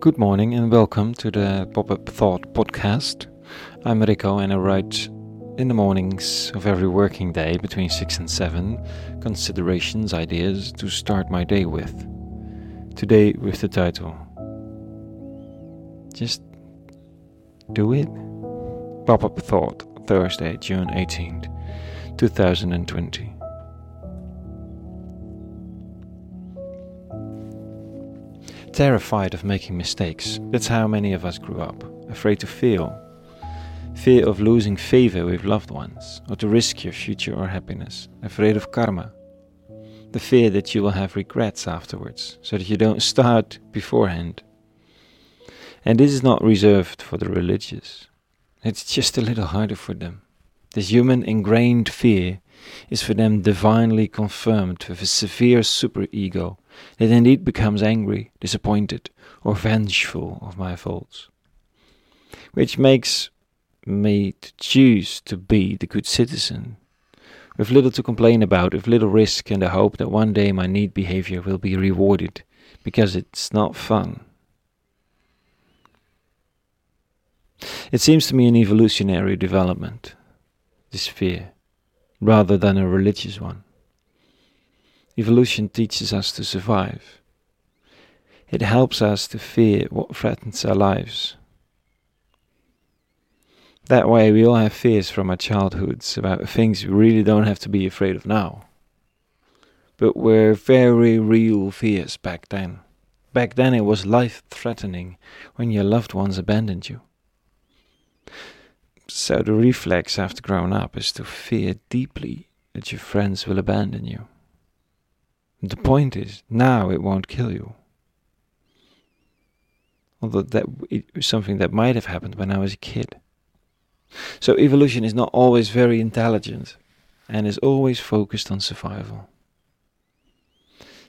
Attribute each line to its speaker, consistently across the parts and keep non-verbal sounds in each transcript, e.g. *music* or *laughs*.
Speaker 1: Good morning and welcome to the Pop Up Thought podcast. I'm Rico and I write in the mornings of every working day between 6 and 7 considerations, ideas to start my day with. Today with the title Just Do It. Pop Up Thought, Thursday, June 18th, 2020. Terrified of making mistakes. That's how many of us grew up. Afraid to fail. Fear of losing favor with loved ones, or to risk your future or happiness. Afraid of karma. The fear that you will have regrets afterwards, so that you don't start beforehand. And this is not reserved for the religious. It's just a little harder for them. This human ingrained fear is for them divinely confirmed with a severe superego that indeed becomes angry, disappointed, or vengeful of my faults. Which makes me to choose to be the good citizen, with little to complain about, with little risk and the hope that one day my neat behavior will be rewarded, because it's not fun. It seems to me an evolutionary development, this fear, rather than a religious one. Evolution teaches us to survive. It helps us to fear what threatens our lives. That way, we all have fears from our childhoods about things we really don't have to be afraid of now. But were very real fears back then. Back then, it was life threatening when your loved ones abandoned you. So, the reflex after growing up is to fear deeply that your friends will abandon you. The point is, now it won't kill you. Although that is something that might have happened when I was a kid. So evolution is not always very intelligent and is always focused on survival.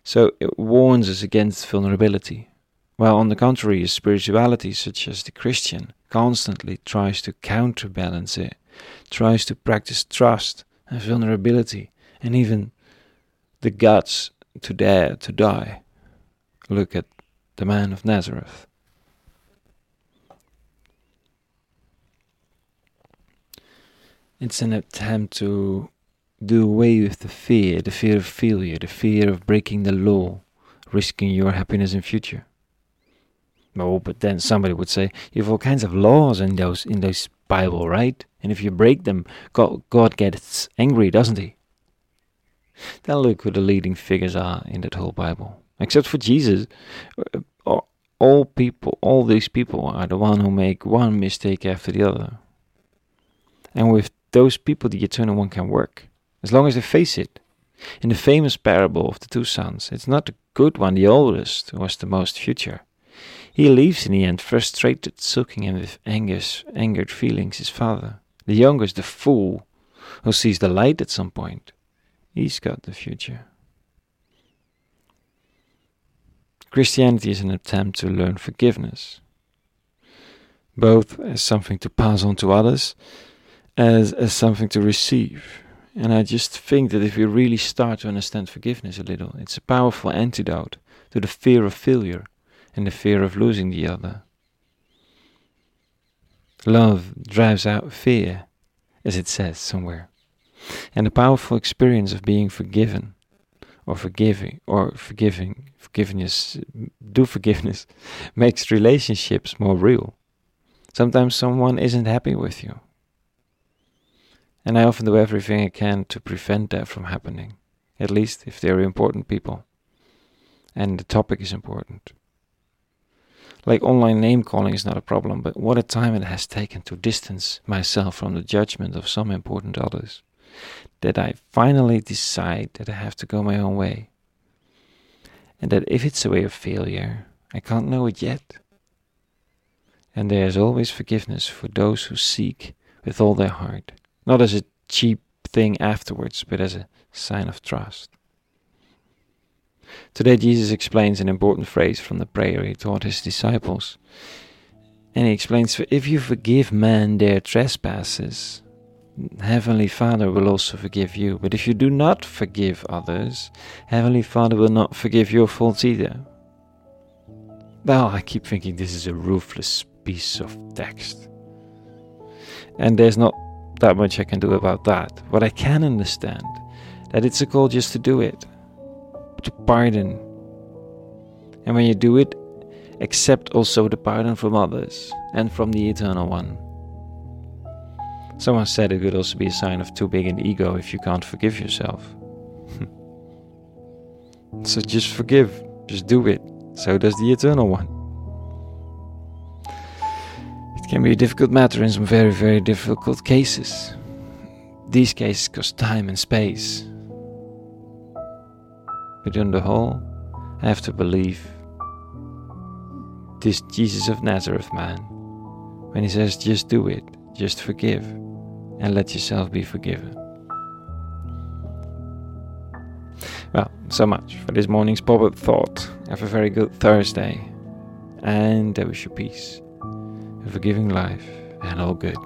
Speaker 1: So it warns us against vulnerability, while on the contrary, spirituality such as the Christian constantly tries to counterbalance it, tries to practice trust and vulnerability and even the guts to dare to die. Look at the man of Nazareth. It's an attempt to do away with the fear, the fear of failure, the fear of breaking the law, risking your happiness and future. Oh, but then somebody would say, you have all kinds of laws in those in those Bible, right? And if you break them, God, God gets angry, doesn't he? Then look who the leading figures are in that whole Bible. Except for Jesus, uh, all people, all these people are the one who make one mistake after the other. And with those people, the eternal one can work, as long as they face it. In the famous parable of the two sons, it's not the good one, the oldest, who has the most future. He leaves in the end, frustrated, sulking and with anger's, angered feelings, his father. The youngest, the fool, who sees the light at some point. He's got the future. Christianity is an attempt to learn forgiveness, both as something to pass on to others, as, as something to receive. And I just think that if we really start to understand forgiveness a little, it's a powerful antidote to the fear of failure and the fear of losing the other. Love drives out fear, as it says somewhere and the powerful experience of being forgiven or forgiving or forgiving forgiveness do forgiveness *laughs* makes relationships more real. Sometimes someone isn't happy with you. And i often do everything i can to prevent that from happening at least if they're important people and the topic is important. Like online name calling is not a problem but what a time it has taken to distance myself from the judgment of some important others that I finally decide that I have to go my own way. And that if it's a way of failure, I can't know it yet. And there is always forgiveness for those who seek with all their heart, not as a cheap thing afterwards, but as a sign of trust. Today, Jesus explains an important phrase from the prayer he taught his disciples. And he explains If you forgive men their trespasses, Heavenly Father will also forgive you. But if you do not forgive others, Heavenly Father will not forgive your faults either. Well, I keep thinking this is a ruthless piece of text. And there's not that much I can do about that. What I can understand that it's a call just to do it, to pardon. And when you do it, accept also the pardon from others and from the Eternal One. Someone said it could also be a sign of too big an ego if you can't forgive yourself. *laughs* so just forgive, just do it. So does the Eternal One. It can be a difficult matter in some very, very difficult cases. These cases cost time and space. But on the whole, I have to believe this Jesus of Nazareth man when he says, just do it, just forgive, and let yourself be forgiven. Well, so much for this morning's pop up thought. Have a very good Thursday, and I wish you peace, a forgiving life, and all good.